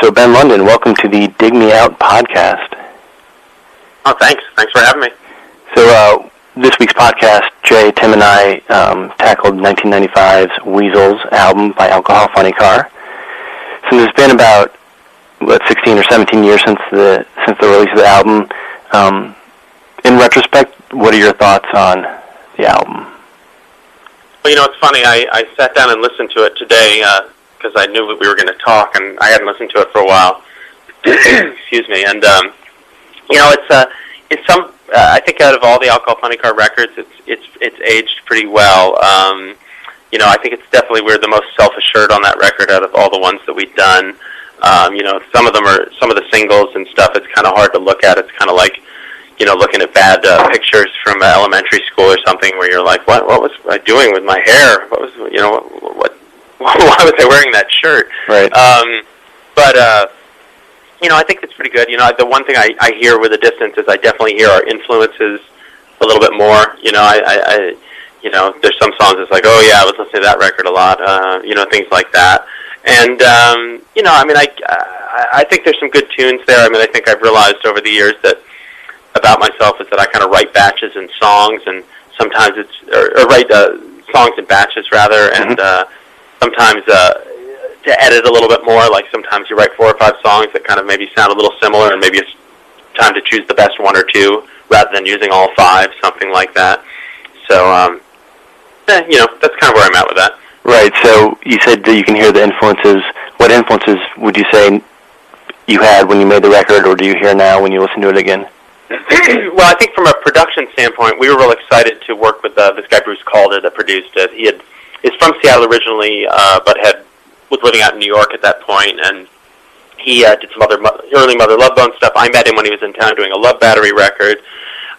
So Ben London, welcome to the Dig Me Out podcast. Oh, thanks. Thanks for having me. So uh, this week's podcast, Jay, Tim, and I um, tackled 1995's Weasels album by Alcohol Funnycar. Since it's been about what 16 or 17 years since the since the release of the album, um, in retrospect, what are your thoughts on the album? Well, you know, it's funny. I, I sat down and listened to it today because I knew that we were going to talk, and I hadn't listened to it for a while. Excuse me. And um, you know, it's uh, it's some. Uh, I think out of all the Alcohol Funnycar records, it's it's it's aged pretty well. Um, you know, I think it's definitely we're the most self-assured on that record out of all the ones that we've done. Um, you know, some of them are some of the singles and stuff. It's kind of hard to look at. It's kind of like you know, looking at bad uh, pictures from uh, elementary school or something, where you're like, what what was I doing with my hair? What was you know what, what why was I wearing that shirt? Right. Um, but uh, you know, I think it's pretty good. You know, the one thing I, I hear with the distance is I definitely hear our influences a little bit more. You know, I, I, I you know, there's some songs that's like, oh yeah, I was listening to that record a lot. Uh, you know, things like that. And um, you know, I mean, I, I I think there's some good tunes there. I mean, I think I've realized over the years that about myself is that I kind of write batches and songs, and sometimes it's or, or write uh, songs in batches rather, and Mhm. uh, sometimes uh, to edit a little bit more. Like sometimes you write four or five songs that kind of maybe sound a little similar, and maybe it's time to choose the best one or two rather than using all five, something like that. So, um, eh, you know, that's kind of where I'm at with that. Right. So you said that you can hear the influences. What influences would you say you had when you made the record, or do you hear now when you listen to it again? well, I think from a production standpoint, we were real excited to work with uh, this guy Bruce Calder that produced it. He had is from Seattle originally, uh, but had was living out in New York at that point, and he uh, did some other mo- early Mother Love Bone stuff. I met him when he was in town doing a Love Battery record,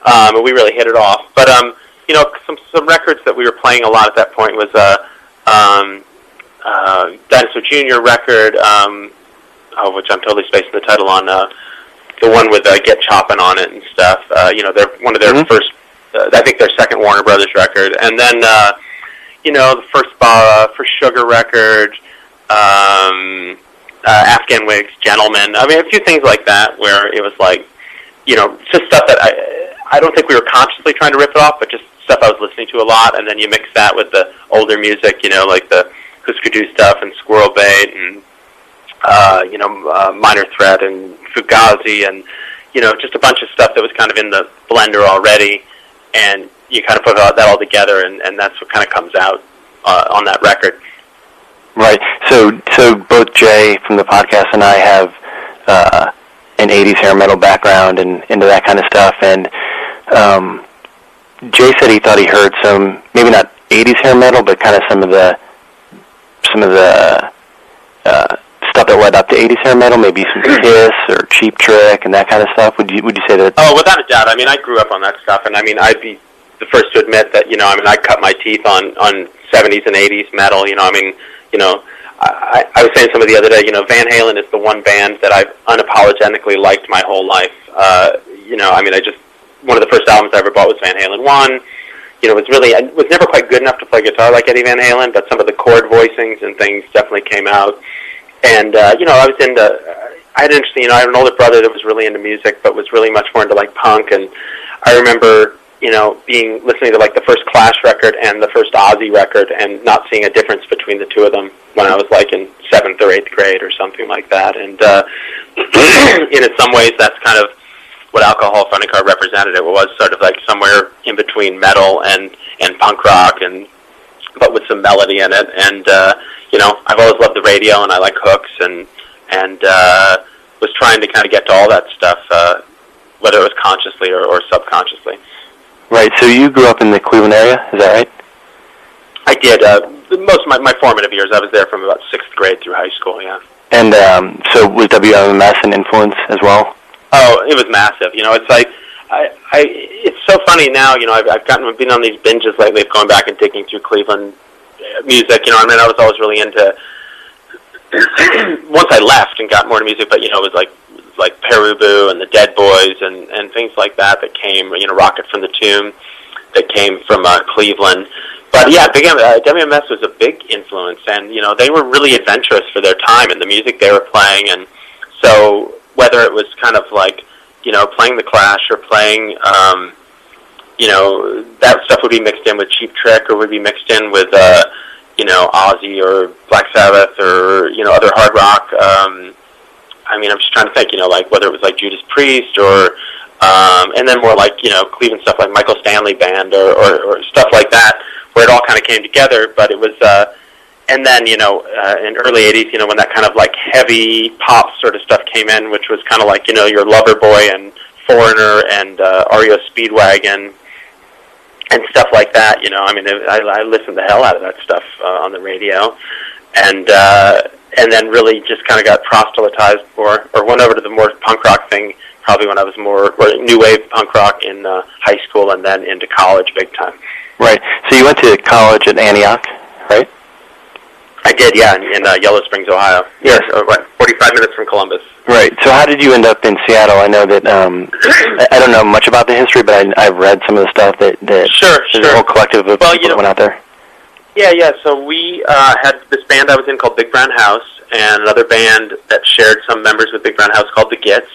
um, and we really hit it off. But um, you know, some some records that we were playing a lot at that point was uh, um, uh, Dinosaur Jr. record, um, oh, which I'm totally spacing the title on. Uh, the one with uh, Get Choppin' on it and stuff. Uh, you know, they're one of their Mhm. first, uh, I think their second Warner Brothers record, and then uh, you know the first uh, for Sugar record, um, uh, Afghan Whigs, Gentlemen. I mean, a few things like that where it was like, you know, just stuff that I I don't think we were consciously trying to rip it off, but just stuff I was listening to a lot, and then you mix that with the older music, you know, like the Husker Du stuff and Squirrel Bait and uh, you know, uh, Minor Threat and Fugazi and, you know, just a bunch of stuff that was kind of in the blender already. And you kind of put that all together, and, and that's what kind of comes out uh, on that record. Right. So, so both Jay from the podcast and I have uh, an '80s hair metal background and into that kind of stuff. And um, Jay said he thought he heard some, maybe not '80s hair metal, but kind of some of the some of the uh, stuff that led up to '80s hair metal, maybe some Kiss or Cheap Trick and that kind of stuff. Would you would you say that? Oh, without a doubt. I mean, I grew up on that stuff, and I mean, I'd be the first to admit that, you know, I mean, I cut my teeth on, on 70s and 80s metal, you know, I mean, you know, I, I was saying some of the other day, you know, Van Halen is the one band that I've unapologetically liked my whole life. Uh, you know, I mean, I just, one of the first albums I ever bought was Van Halen 1. You know, it was really, I was never quite good enough to play guitar like Eddie Van Halen, but some of the chord voicings and things definitely came out. And, uh, you know, I was into, I had an interesting, you know, I had an older brother that was really into music, but was really much more into like punk. And I remember, you know, being listening to like the first Clash record and the first Ozzy record, and not seeing a difference between the two of them when I was like in seventh or eighth grade or something like that. And uh, in some ways, that's kind of what Alcohol Funnycar represented. It was sort of like somewhere in between metal and and punk rock, and but with some melody in it. And uh, you know, I've always loved the radio, and I like hooks, and and uh, was trying to kind of get to all that stuff, uh, whether it was consciously or, or subconsciously. Right. So you grew up in the Cleveland area, is that right? I did. Uh, most of my, my formative years, I was there from about sixth grade through high school. Yeah. And um, so was WMMS an influence as well? Oh, it was massive. You know, it's like I, I. It's so funny now. You know, I've, I've gotten been on these binges lately of going back and digging through Cleveland uh, music. You know, I mean, I was always really into. once I left and got more into music, but you know, it was like like Pere Ubu and the Dead Boys and and things like that that came. You know, Rocket from the Tomb that came from uh, Cleveland. But yeah, big, uh, WMS was a big influence, and you know they were really adventurous for their time, and the music they were playing, and so whether it was kind of like you know playing the Clash or playing um, you know that stuff would be mixed in with Cheap Trick or would be mixed in with uh, you know Ozzy or Black Sabbath or you know other hard rock. Um, I mean, I'm just trying to think, you know, like whether it was like Judas Priest or um, and then more like you know Cleveland stuff like Michael Stanley Band or, or, or stuff like that, where it all kind of came together. But it was, uh, and then you know uh, in early '80s, you know when that kind of like heavy pop sort of stuff came in, which was kind of like you know your Loverboy and Foreigner and uh, REO Speedwagon and stuff like that. You know, I mean, I, I listened the hell out of that stuff uh, on the radio, and uh, and then really just kind of got proselytized or or went over to the more punk rock thing probably when I was more or new wave punk rock in uh, high school and then into college big time. Right. So you went to college at Antioch, right? I did, yeah, in, in uh, Yellow Springs, Ohio. Yes, uh, what, 45 minutes from Columbus. Right. So how did you end up in Seattle? I know that um, I, I don't know much about the history, but I, I've read some of the stuff that that sure, there's sure. a whole collective of Well, people you know- that went out there. Yeah, yeah. So we uh, had this band I was in called Big Brown House, and another band that shared some members with Big Brown House called the Gits.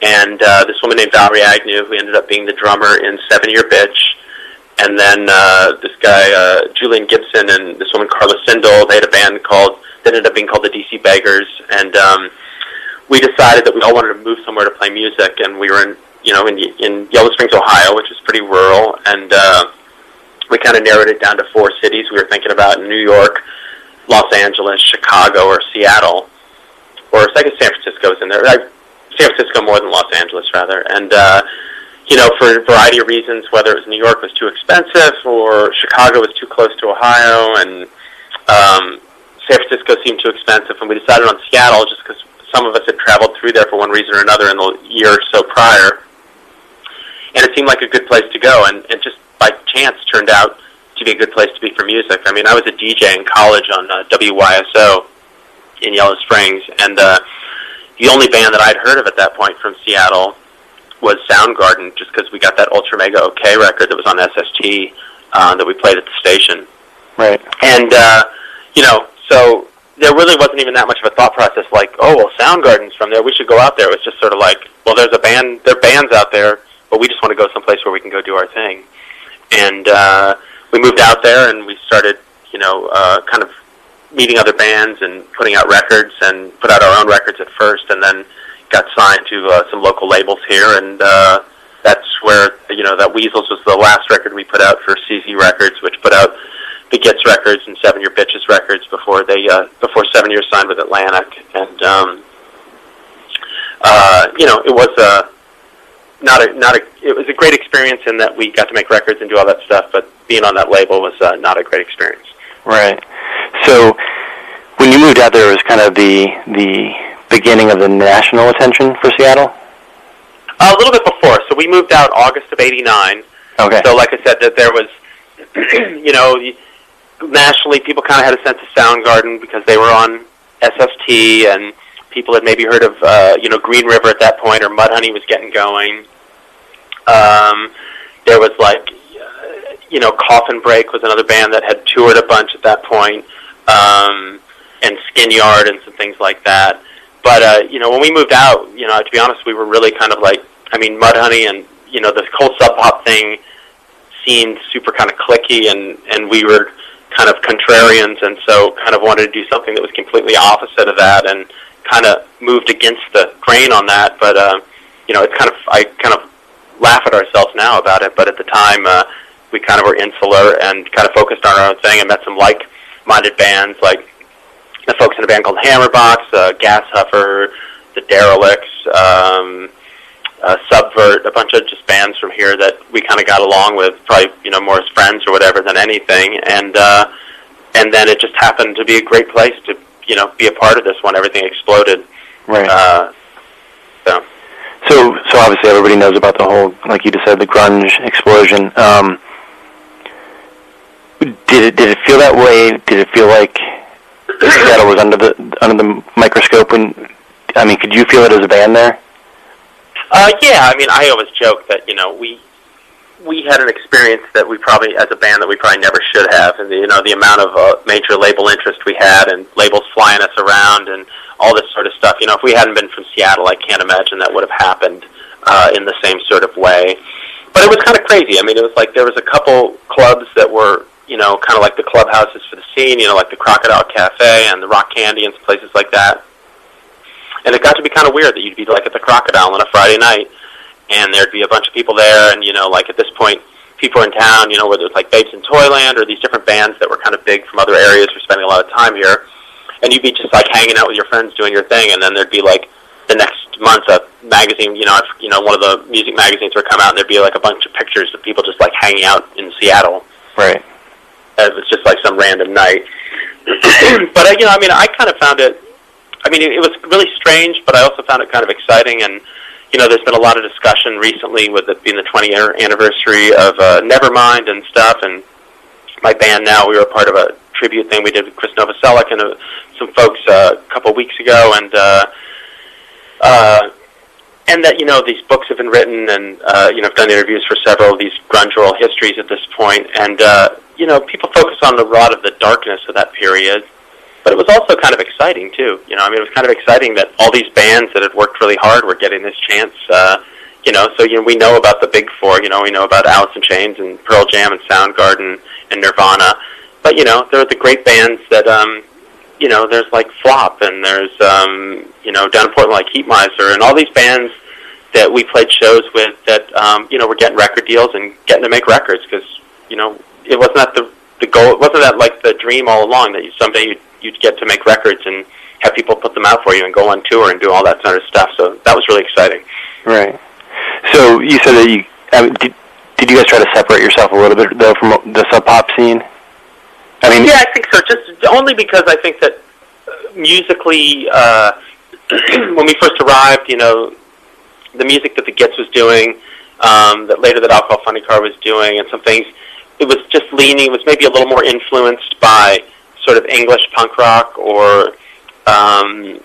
And uh, this woman named Valerie Agnew, who ended up being the drummer in Seven Year Bitch. And then uh, this guy, uh, Julian Gibson, and this woman, Carla Sindel, they had a band called, that ended up being called the DC Beggars. And um, we decided that we all wanted to move somewhere to play music. And we were in, you know, in, in Yellow Springs, Ohio, which is pretty rural. And uh, we kind of narrowed it down to four cities we were thinking about New York, Los Angeles, Chicago, or Seattle. Or I guess San Francisco is in there. Like, San Francisco more than Los Angeles, rather. And, uh, you know, for a variety of reasons, whether it was New York was too expensive or Chicago was too close to Ohio and um, San Francisco seemed too expensive. And we decided on Seattle just because some of us had traveled through there for one reason or another in the year or so prior. And it seemed like a good place to go. And it just by chance turned out to be a good place to be for music. I mean, I was a DJ in college on uh, WYSO in Yellow Springs, and uh, the only band that I'd heard of at that point from Seattle was Soundgarden, just because we got that Ultramega OK record that was on SST uh, that we played at the station. Right. And uh, you know, so there really wasn't even that much of a thought process like, oh well, Soundgarden's from there, we should go out there. It was just sort of like, well, there's a band, there are bands out there, but we just want to go someplace where we can go do our thing. And uh, we moved out there and we started, you know, uh, kind of meeting other bands and putting out records and put out our own records at first, and then got signed to uh, some local labels here, and uh, that's where you know that Weasels was the last record we put out for CZ Records, which put out the Gits Records and Seven Year Bitches Records before they uh, before Seven Years signed with Atlantic, and um, uh, you know it was a not a not a it was a great experience in that we got to make records and do all that stuff, but being on that label was uh, not a great experience. Right. So when you moved out there, it was kind of the the beginning of the national attention for Seattle. a little bit before, so we moved out August of '89. Okay. So, like I said, that there was, you know, nationally, people kind of had a sense of Soundgarden because they were on SST, and people had maybe heard of, uh, you know, Green River at that point, or Mudhoney was getting going. Um, there was like, uh, you know, Coffin Break was another band that had toured a bunch at that point, um, and Skin Yard and some things like that. But uh, you know, when we moved out, you know, to be honest, we were really kind of like, I mean, Mudhoney and you know, the whole Sub Pop thing seemed super kind of cliquey, and and we were kind of contrarians, and so kind of wanted to do something that was completely opposite of that, and kind of moved against the grain on that. But uh, you know, it's kind of I kind of laugh at ourselves now about it, but at the time uh, we kind of were insular and kind of focused on our own thing, and met some like-minded bands like the folks in a band called Hammerbox, uh, Gas Huffer, the Derelicts, um, uh, Subvert, a bunch of just bands from here that we kind of got along with, probably you know more as friends or whatever than anything, and uh, and then it just happened to be a great place to you know be a part of this when everything exploded. Right. Uh, so So, so obviously everybody knows about the whole, like you just said, the grunge explosion. Um, did it did it feel that way? Did it feel like Seattle was under the under the microscope? When I mean, could you feel it as a band there? Uh, yeah, I mean, I always joke that you know we we had an experience that we probably, as a band, that we probably never should have, and you know the amount of uh, major label interest we had, and labels flying us around, and all this sort of stuff. You know, if we hadn't been from Seattle, I can't imagine that would have happened uh, in the same sort of way. But it was kind of crazy. I mean, it was like there was a couple clubs that were, you know, kind of like the clubhouses for the scene. You know, like the Crocodile Cafe and the Rock Candy and places like that. And it got to be kind of weird that you'd be like at the Crocodile on a Friday night, and there'd be a bunch of people there, and you know, like at this point, people in town, you know, whether it's like Babes in Toyland or these different bands that were kind of big from other areas were spending a lot of time here, and you'd be just like hanging out with your friends doing your thing, and then there'd be like the next month a magazine, you know, if, you know, one of the music magazines would come out, and there'd be like a bunch of pictures of people just like hanging out in Seattle. Right. It was just like some random night. but uh, you know, I mean, I kind of found it. I mean, it, it was really strange, but I also found it kind of exciting and you know, there's been a lot of discussion recently with it being the 20th anniversary of uh, Nevermind and stuff. And my band now, we were part of a tribute thing we did with Chris Novoselic and uh, some folks uh, a couple weeks ago. And uh, uh, and that you know these books have been written, and uh, you know I've done interviews for several of these grunge oral histories at this point, and uh, you know people focus on a lot of the darkness of that period but it was also kind of exciting too. You know, I mean, it was kind of exciting that all these bands that had worked really hard were getting this chance. Uh, you know, so you know, we know about the big four. You know, we know about Alice in Chains and Pearl Jam and Soundgarden and Nirvana. But you know, there are the great bands that, um, you know, there's like Flop and there's, um, you know, down in Portland like Heatmiser and all these bands that we played shows with that, um, you know, were getting record deals and getting to make records because, you know, it wasn't that the the goal. It wasn't that like the dream all along that you someday you'd you'd get to make records and have people put them out for you and go on tour and do all that sort of stuff. So that was really exciting. Right. So you said that you I mean, did did you guys try to separate yourself a little bit though from the sub pop scene? I mean, yeah, I think so. Just only because I think that musically, uh, when we first arrived, you know, the music that the Gits was doing, um, that later that Alcohol Funnycar was doing, and some things, it was just leaning. It was maybe a little more influenced by sort of English punk rock or um,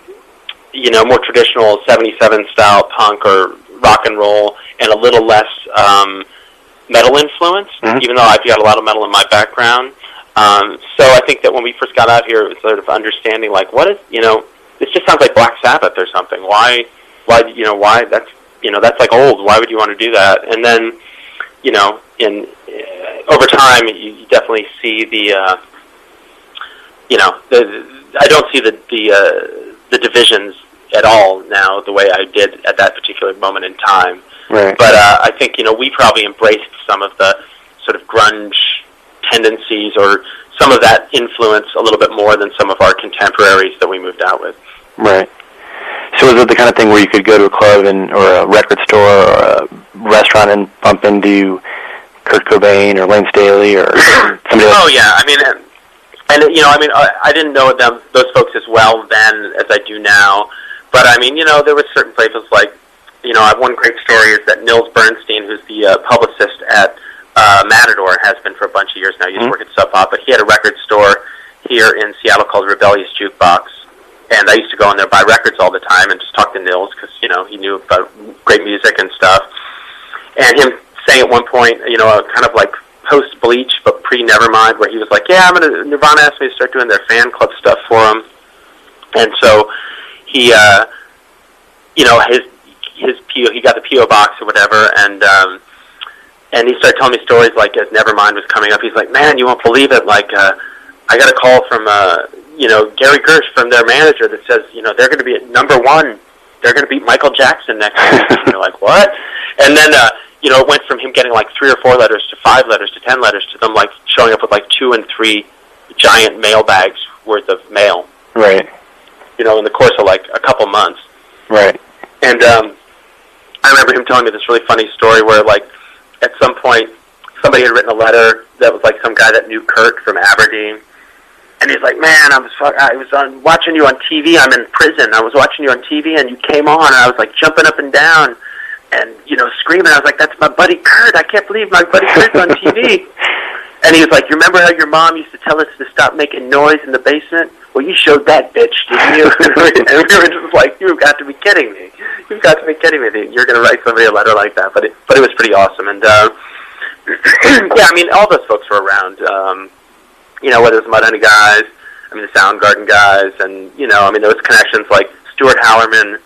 you know more traditional '77 style punk or rock and roll, and a little less um, metal influence. Mhm. Even though I've got a lot of metal in my background, um, so I think that when we first got out here, it was sort of understanding like what is you know this just sounds like Black Sabbath or something. Why why you know why that's you know that's like old. Why would you want to do that? And then you know in uh, over time you, you definitely see the uh, you know, the, I don't see the the uh, the divisions at all now the way I did at that particular moment in time. right. But uh, I think you know we probably embraced some of the sort of grunge tendencies or some of that influence a little bit more than some of our contemporaries that we moved out with. Right. So is it the kind of thing where you could go to a club and or a record store or a restaurant and bump into Kurt Cobain or Layne Staley or somebody else? Oh yeah, I mean, and, and you know, I mean, I, I didn't know them those folks as well then as I do now. But I mean, you know, there were certain places like, you know, I have one great story is that Nils Bernstein, who's the uh, publicist at uh, Matador, has been for a bunch of years now. He used to work at Sub Pop, but he had a record store here in Seattle called Rebellious Jukebox. And I used to go in there buy records all the time and just talk to Nils because you know he knew about great music and stuff. And him saying at one point, you know, kind of like post Bleach but pre Nevermind, where he was like, "Yeah, I'm gonna." Nirvana asked me to start doing their fan club stuff for him, and so he, uh, you know, his his PO, he got the PO box or whatever, and um, and he started telling me stories like as Nevermind was coming up. He's like, "Man, you won't believe it! Like, uh, I got a call from uh, you know Gary Gersh from their manager that says, you know, they're going to be at number one. They're going to beat Michael Jackson next week." and you're like, "What?" And then. uh you know, it went from him getting like three or four letters to five letters to ten letters to them like showing up with like two and three giant mail bags worth of mail. Right. You know, in the course of like a couple months. Right. And um, I remember him telling me this really funny story where like at some point somebody had written a letter that was like some guy that knew Kurt from Aberdeen. And he's like, man, I was I was on watching you on TV. I'm in prison. I was watching you on TV, and you came on, and I was like jumping up and down, and you know screaming. I was like, "That's my buddy Kurt! I can't believe my buddy Kurt's on TV." and he was like, "You remember how your mom used to tell us to stop making noise in the basement? Well, you showed that bitch, didn't you?" and we were just like, "You've got to be kidding me! You've got to be kidding me! You're going to write somebody a letter like that?" But it, but it was pretty awesome. And uh, yeah, I mean, all those folks were around. Um, you know, whether it's Mudhoney guys. I mean the Soundgarden guys, and you know, I mean there was connections like Stuart Hallerman,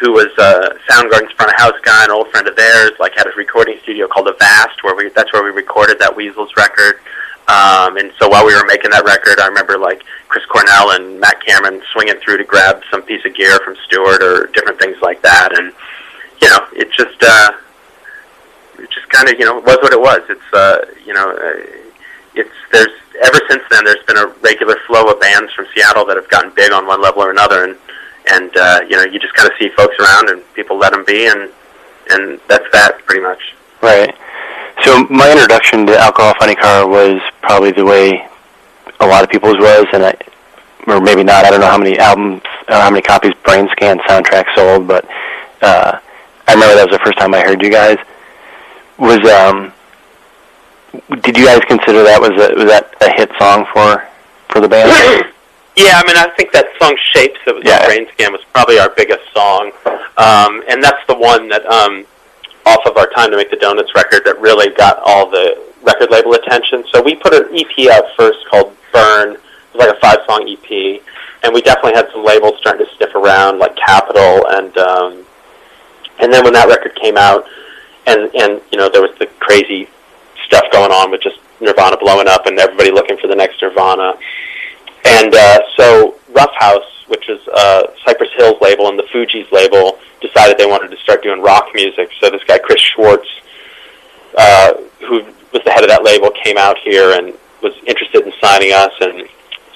who was uh, Soundgarden's front of house guy, an old friend of theirs, like had a recording studio called Avast, where we that's where we recorded that Weasels record. Um, and so while we were making that record, I remember like Chris Cornell and Matt Cameron swinging through to grab some piece of gear from Stuart or different things like that. And you know, it just uh, it just kind of you know was what it was. It's uh, you know, uh, it's there's ever since then there's been a regular flow of bands from Seattle that have gotten big on one level or another, and and uh, you know you just kind of see folks around and people let them be, and and that's that pretty much. Right. So my introduction to Alcohol Funnycar was probably the way a lot of people's was, and I, or maybe not. I don't know how many albums, or how many copies Brain Scan soundtrack sold, but uh, I remember that was the first time I heard you guys. Was um, did you guys consider that was a, was that a hit song for for the band? yeah, I mean, I think that song "Shapes" that was yeah. on Brain Scan was probably our biggest song, um, and that's the one that. Um, off of our Time to Make the Donuts record that really got all the record label attention. So we put an EP out first called Burn. It was like a five song EP, and we definitely had some labels starting to sniff around, like Capitol, and um, and then when that record came out, and and you know there was the crazy stuff going on with just Nirvana blowing up and everybody looking for the next Nirvana, and uh, so Ruffhouse, which is uh, Cypress Hill's label and the Fugees label decided they wanted to start doing rock music. So this guy Chris Schwartz, uh, who was the head of that label, came out here and was interested in signing us. And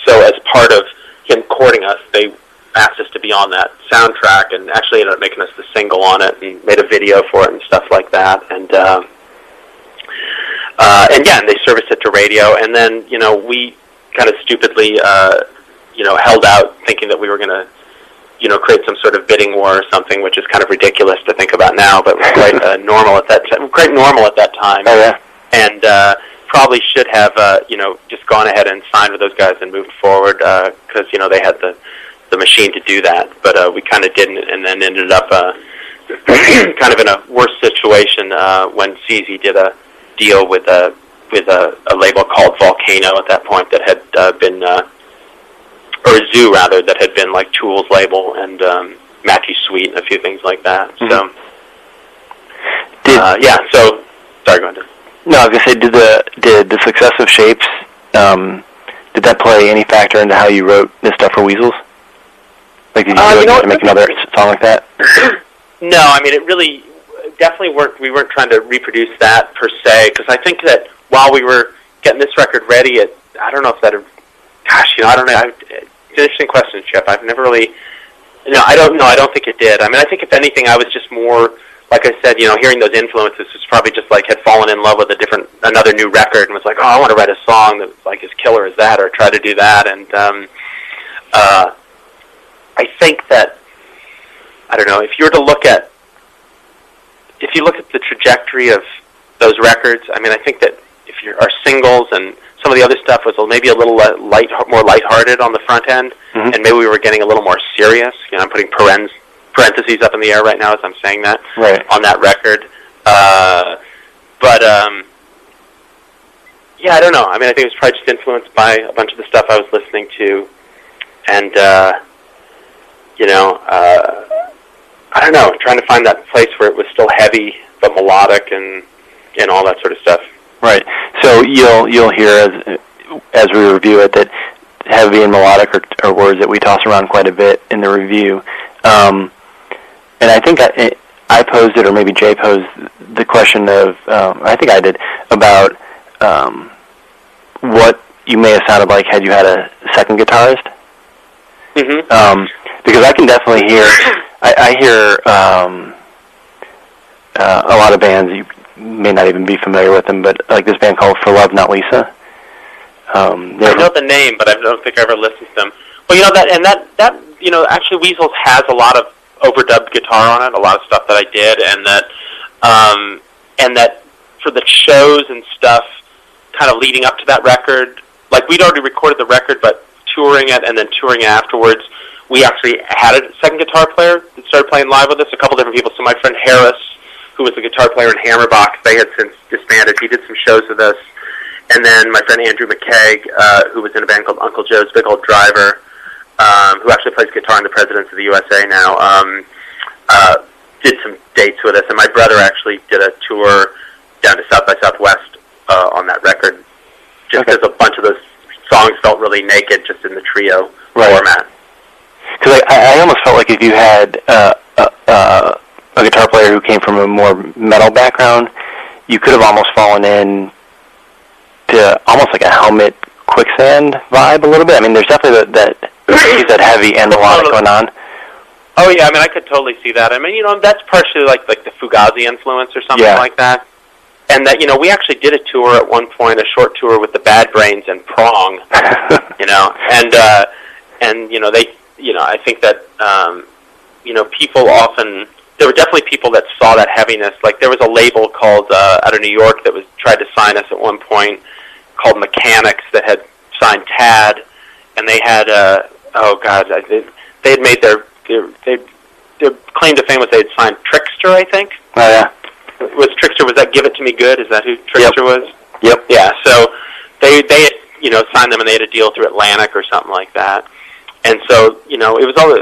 so as part of him courting us, they asked us to be on that soundtrack, and actually ended up making us the single on it, and made a video for it and stuff like that. And um, uh, and yeah, and they serviced it to radio, and then you know we kind of stupidly. Uh, you know, held out thinking that we were going to you know, create some sort of bidding war or something, which is kind of ridiculous to think about now, but quite uh, normal at that t- quite normal at that time. Oh yeah, and uh, probably should have uh, you know just gone ahead and signed with those guys and moved forward because uh, you know they had the the machine to do that, but uh, we kind of didn't, and then ended up uh, kind of in a worse situation uh, when CZ did a deal with a with a, a label called Volcano at that point that had uh, been. Uh, or Zoo rather, that had been like Tool's label and um, Matthew Sweet and a few things like that. Mm-hmm. So, did, uh, yeah. So, sorry, go ahead. No, I was gonna say, did the did the success of Shapes um, did that play any factor into how you wrote this stuff for Weasels? Like, did you, uh, you know, to make another song like that? no, I mean, it really definitely weren't. We weren't trying to reproduce that per se, because I think that while we were getting this record ready, it I don't know if that. Gosh, you know, I don't know. I, an interesting question, Chip. I've never really, know, I don't know. I don't think it did. I mean, I think if anything, I was just more, like I said, you know, hearing those influences was probably just like had fallen in love with a different, another new record, and was like, oh, I want to write a song that's like as killer as that, or try to do that. And um, uh, I think that, I don't know, if you were to look at, if you look at the trajectory of those records, I mean, I think that if you are singles and some of the other stuff was maybe a little light, more lighthearted on the front end, mm-hmm. and maybe we were getting a little more serious. You know, I'm putting parens, parentheses up in the air right now as I'm saying that right. on that record. Uh, but um, yeah, I don't know. I mean, I think it was probably just influenced by a bunch of the stuff I was listening to, and uh, you know, uh, I don't know, trying to find that place where it was still heavy but melodic and and all that sort of stuff. Right. So you'll you'll hear as as we review it that heavy and melodic are, are words that we toss around quite a bit in the review. Um, and I think I, I posed it, or maybe Jay posed the question of um, I think I did about um, what you may have sounded like had you had a second guitarist. Mm-hmm. Um, because I can definitely hear I, I hear um, uh, a lot of bands. You may not even be familiar with them, but like this band called For Love Not Lisa. Um, I know the name, but I don't think I ever listened to them. Well, you know that, and that that you know actually Weasels has a lot of overdubbed guitar on it, a lot of stuff that I did, and that um, and that for the shows and stuff, kind of leading up to that record, like we'd already recorded the record, but touring it and then touring afterwards, we actually had a second guitar player that started playing live with us. A couple different people. So my friend Harris who was the guitar player in Hammerbox. They had since disbanded. He did some shows with us, and then my friend Andrew McKeag, uh, who was in a band called Uncle Joe's Big Old Driver, um, who actually plays guitar in the Presidents of the USA now, um, uh, did some dates with us. And my brother actually did a tour down to South by Southwest uh, on that record, just because okay. a bunch of those songs felt really naked just in the trio right. format. Because I, I almost felt like if you had uh, uh, uh, a guitar player who came from a more metal background, you could have almost fallen in to almost like a helmet quicksand vibe a little bit. I mean, there's definitely that that that heavy and melodic going on. Oh yeah, I mean, I could totally see that. I mean, you know, that's partially like like the Fugazi influence or something yeah. like that. And that you know, we actually did a tour at one point, a short tour with the Bad Brains and Prong, you know, and uh, and you know they, you know, I think that um, you know people often there were definitely people that saw that heaviness. Like there was a label called uh, out of New York that was tried to sign us at one point called Mechanix that had signed Tad, and they had uh, oh god, I, they, they had made their their they their claim to fame was they had signed Trixter, I think. Oh yeah. Was Trixter was that Give It to Me Good? Is that who Trixter yep. was? Yep. Yeah. So they they had, you know signed them and they had a deal through Atlantic or something like that. And so you know it was all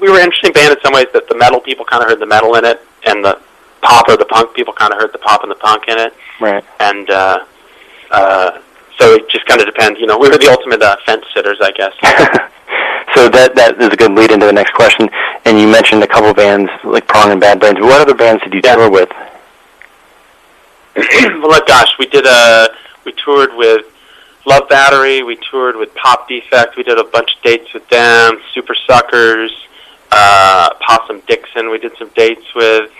we were an interesting band in some ways that the metal people kind of heard the metal in it and the pop or the punk people kind of heard the pop and the punk in it. Right. And uh, uh, so it just kind of depends. You know, we were the ultimate uh, fence sitters, I guess. so that that is a good lead into the next question. And you mentioned a couple of bands like Prong and Bad Brains. What other bands did you yeah. tour with? well, gosh, we did a we toured with Love Battery. We toured with Pop Defect. We did a bunch of dates with them. Super Suckers, uh, Possum Dixon. We did some dates with.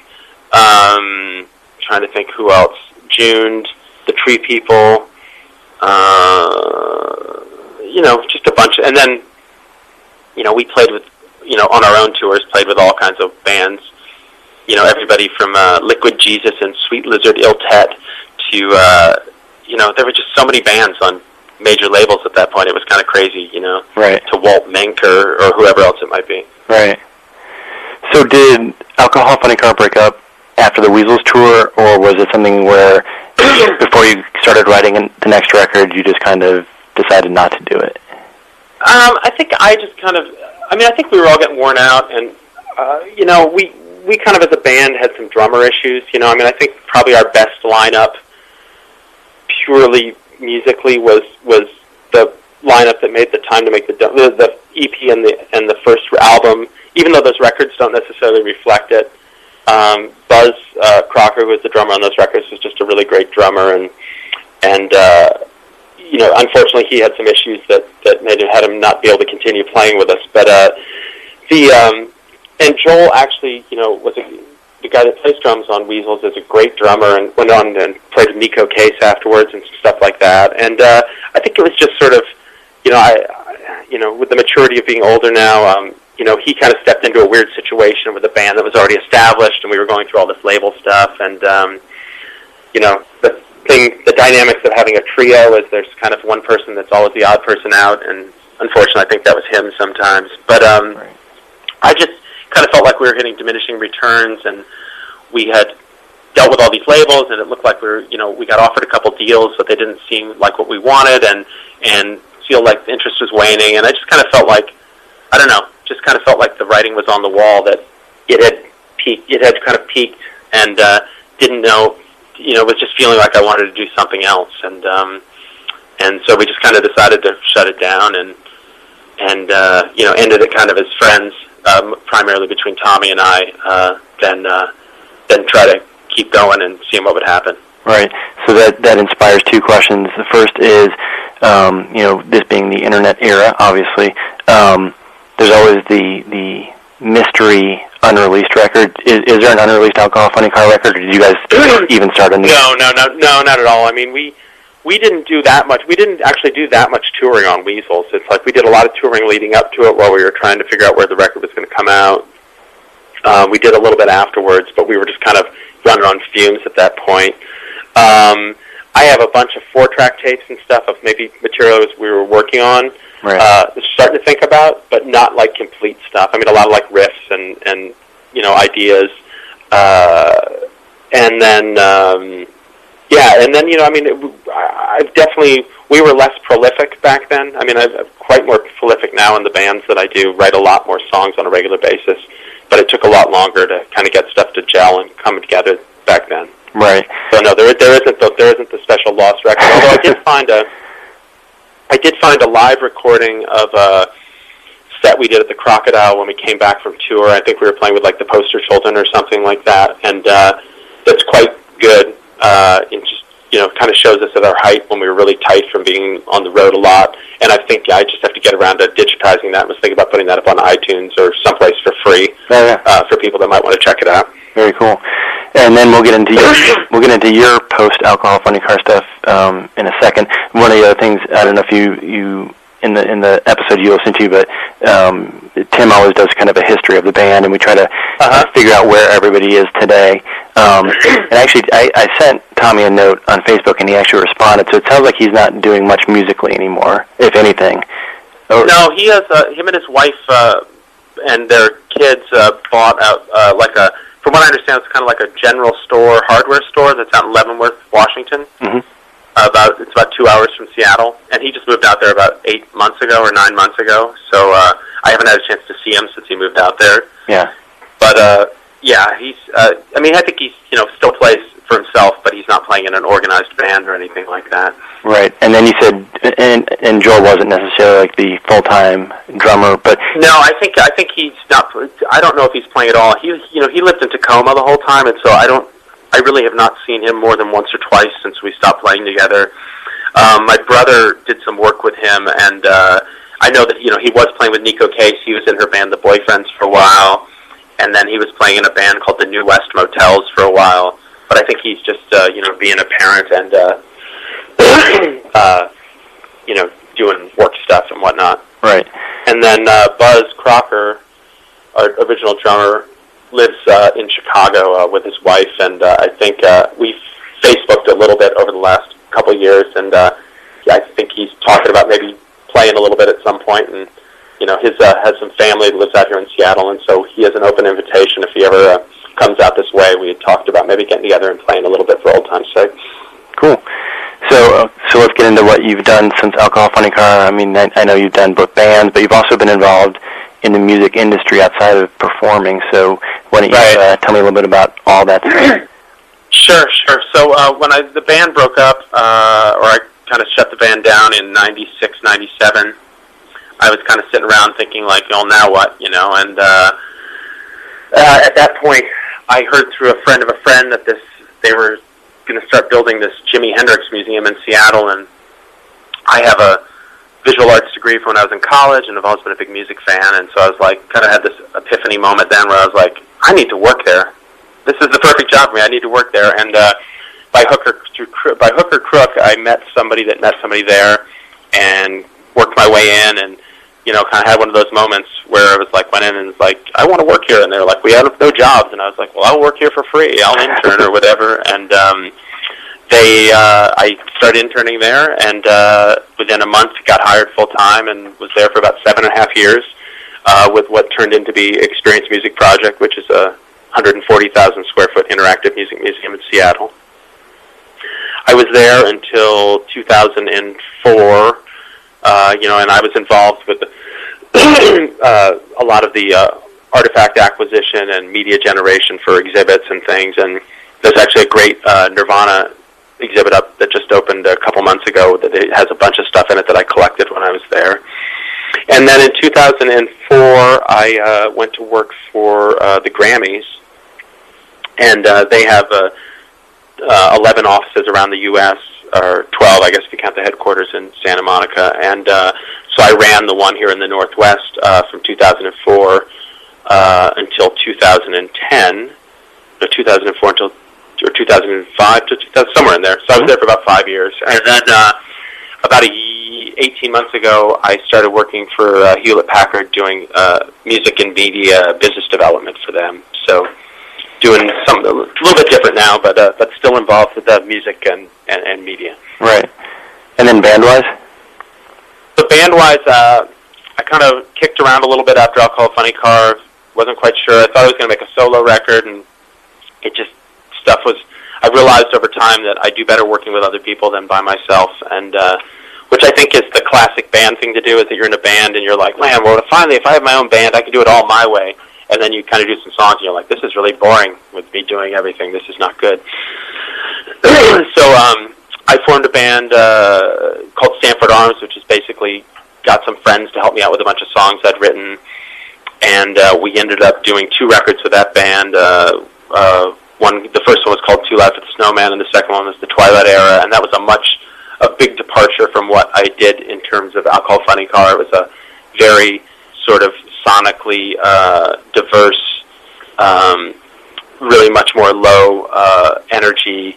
Um, trying to think who else. June, the Tree People uh, you know, just a bunch. Of, and then, you know, we played with, you know, on our own tours, played with all kinds of bands. You know, everybody from uh, Liquid Jesus and Sweet Lizard Ill Tet to, uh, you know, there were just so many bands on major labels at that point. It was kind of crazy, you know, right. to Walt Mink or, or whoever else it might be. Right. So did Alcohol Funnycar break up after the Weasels tour, or was it something where before you started writing the next record, you just kind of decided not to do it? Um, I think I just kind of, I mean, I think we were all getting worn out, and uh, you know, we we kind of as a band had some drummer issues. You know, I mean, I think probably our best lineup, purely musically, was was the lineup that made the time to make the the, EP and the and the first album. Even though those records don't necessarily reflect it, um, Buzz uh, Crocker, who was the drummer on those records, was just a really great drummer, and and uh, you know, unfortunately, he had some issues that that made him had him not be able to continue playing with us. But uh, the um, and Joel actually, you know, was a, the guy that plays drums on Weasels is a great drummer, and went on and played with Neko Case afterwards and stuff like that. And uh, I think it was just sort of, you know, I, you know, with the maturity of being older now. Um, you know, he kind of stepped into a weird situation with a band that was already established, and we were going through all this label stuff. And um, you know, the thing, the dynamics of having a trio is there's kind of one person that's always the odd person out, and unfortunately, I think that was him sometimes. But um, right. I just kind of felt like we were hitting diminishing returns, and we had dealt with all these labels, and it looked like we were, you know, we got offered a couple deals, but they didn't seem like what we wanted, and and feel like the interest was waning, and I just kind of felt like, I don't know, just kind of felt like the writing was on the wall that it had peaked, it had kind of peaked, and uh, didn't know, you know, it was just feeling like I wanted to do something else, and um, and so we just kind of decided to shut it down, and and uh, you know, ended it kind of as friends, um, primarily between Tommy and I, uh, then uh, then try to keep going and seeing what would happen. Right. So that that inspires two questions. The first is, um, you know, this being the internet era, obviously. Um, there's always the the mystery unreleased record. Is, is there an unreleased Alcohol Funnycar record, or did you guys even start a new? No, no, no, no, not at all. I mean, we we didn't do that much. We didn't actually do that much touring on Weasels. It's like we did a lot of touring leading up to it while we were trying to figure out where the record was going to come out. Um, we did a little bit afterwards, but we were just kind of running on fumes at that point. Um, I have a bunch of four-track tapes and stuff of maybe materials we were working on right. uh, starting to think about, but not like complete stuff. I mean, a lot of like riffs and and you know ideas, uh, and then um, yeah, and then you know, I mean, it, I, I've definitely we were less prolific back then. I mean, I'm quite more prolific now in the bands that I do. Write a lot more songs on a regular basis, but it took a lot longer to kind of get stuff to gel and come together back then. Right. So no, there there isn't the, there isn't the special lost record. Although I did find a I did find a live recording of a set we did at the Crocodile when we came back from tour. I think we were playing with like the Poster Children or something like that, and uh, that's quite good. Uh, it just you know kind of shows us at our height when we were really tight from being on the road a lot. And I think yeah, I just have to get around to digitizing that. I was thinking about putting that up on iTunes or someplace for free Oh, yeah. uh, for people that might want to check it out. Very cool. And then we'll get into your, we'll get into your post Alcohol Funnycar stuff um, in a second. One of the other things I don't know if you you in the in the episode you listened to, but um, Tim always does kind of a history of the band, and we try to Uh-huh. figure out where everybody is today. Um, and actually, I, I sent Tommy a note on Facebook, and he actually responded. So it sounds like he's not doing much musically anymore, if anything. Or, No, he has uh, him and his wife uh, and their kids uh, bought out uh, like a. From what I understand, it's kind of like a general store, hardware store that's out in Leavenworth, Washington. Mhm. About it's about two hours from Seattle, and he just moved out there about eight months ago or nine months ago. So uh, I haven't had a chance to see him since he moved out there. Yeah. But uh, yeah, he's. Uh, I mean, I think he's you know still plays for himself, but he's not playing in an organized band or anything like that. Right. And then you said, and and Joel wasn't necessarily like the full time drummer, but No, I think I think he's not. I don't know if he's playing at all. He, you know, he lived in Tacoma the whole time, and so I don't. I really have not seen him more than once or twice since we stopped playing together. Um, my brother did some work with him, and uh, I know that you know he was playing with Neko Case. He was in her band, The Boyfriends, for a while, and then he was playing in a band called the New West Motels for a while. But I think he's just uh, you know being a parent and uh, uh, you know doing work stuff and whatnot. right. And then uh, Buzz Crocker, our original drummer, lives uh, in Chicago uh, with his wife, and uh, I think uh, we've Facebooked a little bit over the last couple of years, and uh, I think he's talking about maybe playing a little bit at some point, and you know, his uh, has some family that lives out here in Seattle, and so he has an open invitation if he ever uh, comes out this way. We had talked about maybe getting together and playing a little bit for old time's sake. Cool. So, uh, so let's get into what you've done since Alcohol Funnycar. I mean, I, I know you've done both bands, but you've also been involved in the music industry outside of performing. So, why don't you Right. uh, tell me a little bit about all that stuff? Sure, sure. So uh, when I, the band broke up, uh, or I kind of shut the band down in '96, '97, I was kind of sitting around thinking, like, oh, now what, you know? And uh, uh, at that point, I heard through a friend of a friend that this they were going to start building this Jimi Hendrix Museum in Seattle, and I have a visual arts degree from when I was in college, and I've always been a big music fan, and so I was like, kind of had this epiphany moment then where I was like, I need to work there. This is the perfect job for me. I need to work there, and uh, by hook or through by hook or crook, I met somebody that met somebody there, and worked my way in, and you know, kind of had one of those moments where I was like, went in and was like, I want to work here, and they were like, we have no jobs, and I was like, well, I'll work here for free. I'll intern or whatever, and um, they, uh, I started interning there, and uh, within a month got hired full time, and was there for about seven and a half years, uh, with what turned into be Experience Music Project, which is a 140,000 square foot interactive music museum in Seattle. I was there until 2004, uh, you know, and I was involved with uh, a lot of the uh, artifact acquisition and media generation for exhibits and things. And there's actually a great uh, Nirvana exhibit up that just opened a couple months ago that it has a bunch of stuff in it that I collected when I was there. And then in 2004, I uh, went to work for uh, the Grammys, and uh, they have uh, uh, 11 offices around the U.S., or 12, I guess, if you count the headquarters in Santa Monica. And uh, so I ran the one here in the Northwest uh, from 2004 uh, until 2010, or 2004 until or 2005 to 2000, somewhere in there. So I was there for about five years, and then uh, about a ye- 18 months ago, I started working for uh, Hewlett Packard doing uh, music and media business development for them. So doing something a little bit different now, but uh, but still involved with uh, music and, and, and media. Right. And then band-wise? So band-wise, uh, I kind of kicked around a little bit after Alcohol Funnycar. wasn't quite sure. I thought I was going to make a solo record, and it just stuff was. I realized over time that I do better working with other people than by myself, and uh, which I think is the classic band thing to do. Is that you're in a band and you're like, man, well, finally, if I have my own band, I can do it all my way. And then you kind of do some songs, and you're like, this is really boring with me doing everything. This is not good. so um, I formed a band uh, called Sanford Arms, which is basically got some friends to help me out with a bunch of songs I'd written, and uh, we ended up doing two records with that band. Uh, uh, one, the first one was called Too Loud for the Snowman, and the second one was the Twilight Era, and that was a much a big departure from what I did in terms of Alcohol Funnycar. It was a very sort of sonically uh, diverse, um, really much more low uh, energy,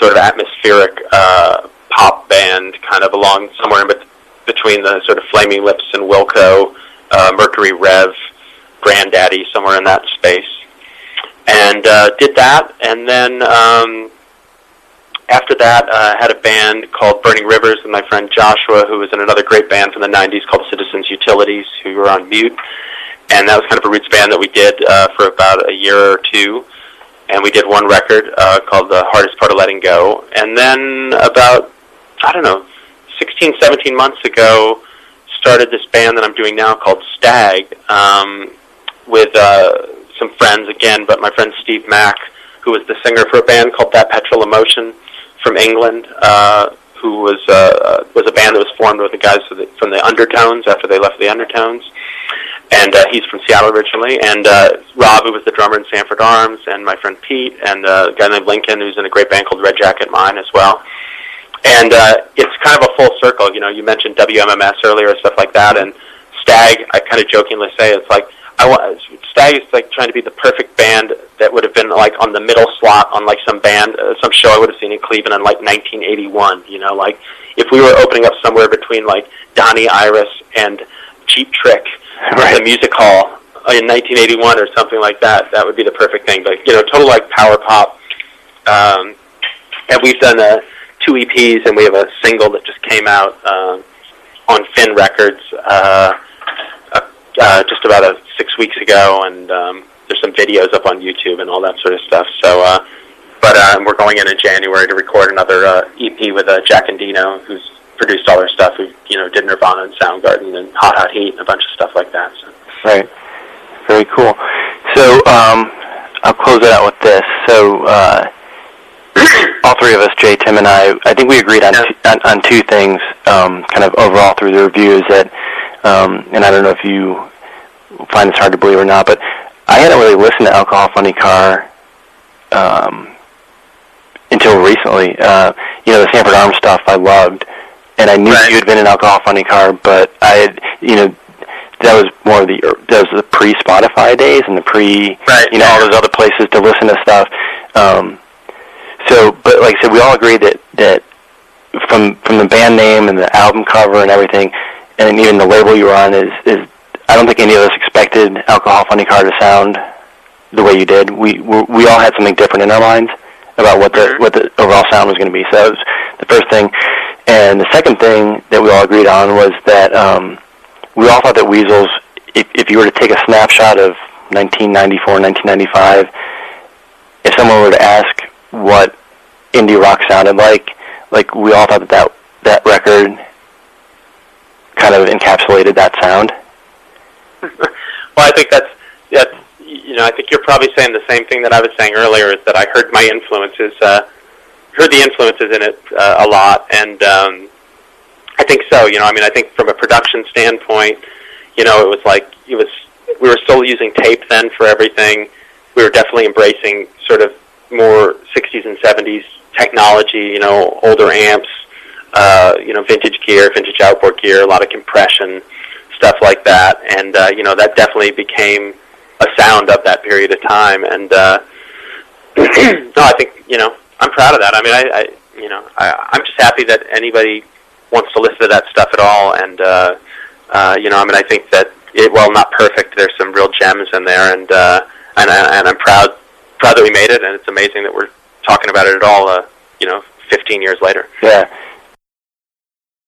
sort of atmospheric uh, pop band, kind of along somewhere in bet- between the sort of Flaming Lips and Wilco, uh, Mercury Rev, Grandaddy, somewhere in that space. And uh, did that, and then um, after that, uh, had a band called Burning Rivers with my friend Joshua, who was in another great band from the 90s called Citizens Utilities, who were on mute. And that was kind of a roots band that we did uh, for about a year or two. And we did one record uh, called The Hardest Part of Letting Go. And then about, I don't know, 16, 17 months ago, started this band that I'm doing now called Stag um, with uh, some friends again, but my friend Steve Mack, who was the singer for a band called That Petrol Emotion from England, uh, who was uh, was a band that was formed with the guys from the, from the Undertones after they left the Undertones, and uh, he's from Seattle originally. And uh, Rob, who was the drummer in Sanford Arms, and my friend Pete, and uh, a guy named Lincoln, who's in a great band called Red Jacket Mine as well. And uh, it's kind of a full circle. You know, you mentioned WMMS earlier, and stuff like that, and Stag. I kind of jokingly say it's like I want Stag is like trying to be the perfect band that would have been like on the middle slot on like some band, uh, some show I would have seen in Cleveland in like 1981. You know, like if we were opening up somewhere between like Donnie Iris and Cheap Trick, right. the music hall in 1981 or something like that, that would be the perfect thing. But you know, total like power pop. Um, and we've done uh, two EPs, and we have a single that just came out um, on Fin Records. Uh, uh, just about a six weeks ago, and um, there's some videos up on YouTube and all that sort of stuff. So, uh, but uh, we're going in in January to record another uh, EP with uh, Jack Endino, who's produced all our stuff. Who you know did Nirvana and Soundgarden and Hot Hot Heat and a bunch of stuff like that. So. Right. Very cool. So um, I'll close it out with this. So. Uh, all three of us, Jay, Tim, and I, I think we agreed on, Yeah. t- on, on two things, um, kind of overall through the reviews that, um, and I don't know if you find this hard to believe or not, but I hadn't really listened to Alcohol Funnycar um, until recently. Uh, you know, the Sanford Arms stuff I loved, and I knew Right. you had been in Alcohol Funnycar, but I had, you know, that was more of the that was the pre Spotify days and the pre Right. you know all those other places to listen to stuff. Um, so, but like I said, we all agreed that that from from the band name and the album cover and everything, and even the label you were on is is I don't think any of us expected Alcohol Funnycar to sound the way you did. We we, we all had something different in our minds about what the Mhm. what the overall sound was going to be. So that was the first thing, and the second thing that we all agreed on was that um, we all thought that Weasels, if if you were to take a snapshot of 1994, 1995, if someone were to ask what indie rock sounded like, like we all thought that that, that record kind of encapsulated that sound. well, I think that's that's you know I think you're probably saying the same thing that I was saying earlier is that I heard my influences uh, heard the influences in it uh, a lot, and um, I think so. You know, I mean, I think from a production standpoint, you know, it was like it was we were still using tape then for everything. We were definitely embracing sort of more 60s and 70s technology. You know, older amps, uh, you know, vintage gear, vintage outboard gear, a lot of compression stuff like that, and uh, you know that definitely became a sound of that period of time. And uh, no, I think you know I'm proud of that. I mean, I, I you know I, I'm just happy that anybody wants to listen to that stuff at all. And uh, uh, you know, I mean, I think that it, while not perfect, there's some real gems in there, and uh, and and I'm proud proud that we made it, and it's amazing that we're talking about it at all. Uh, you know, 15 years later. Yeah,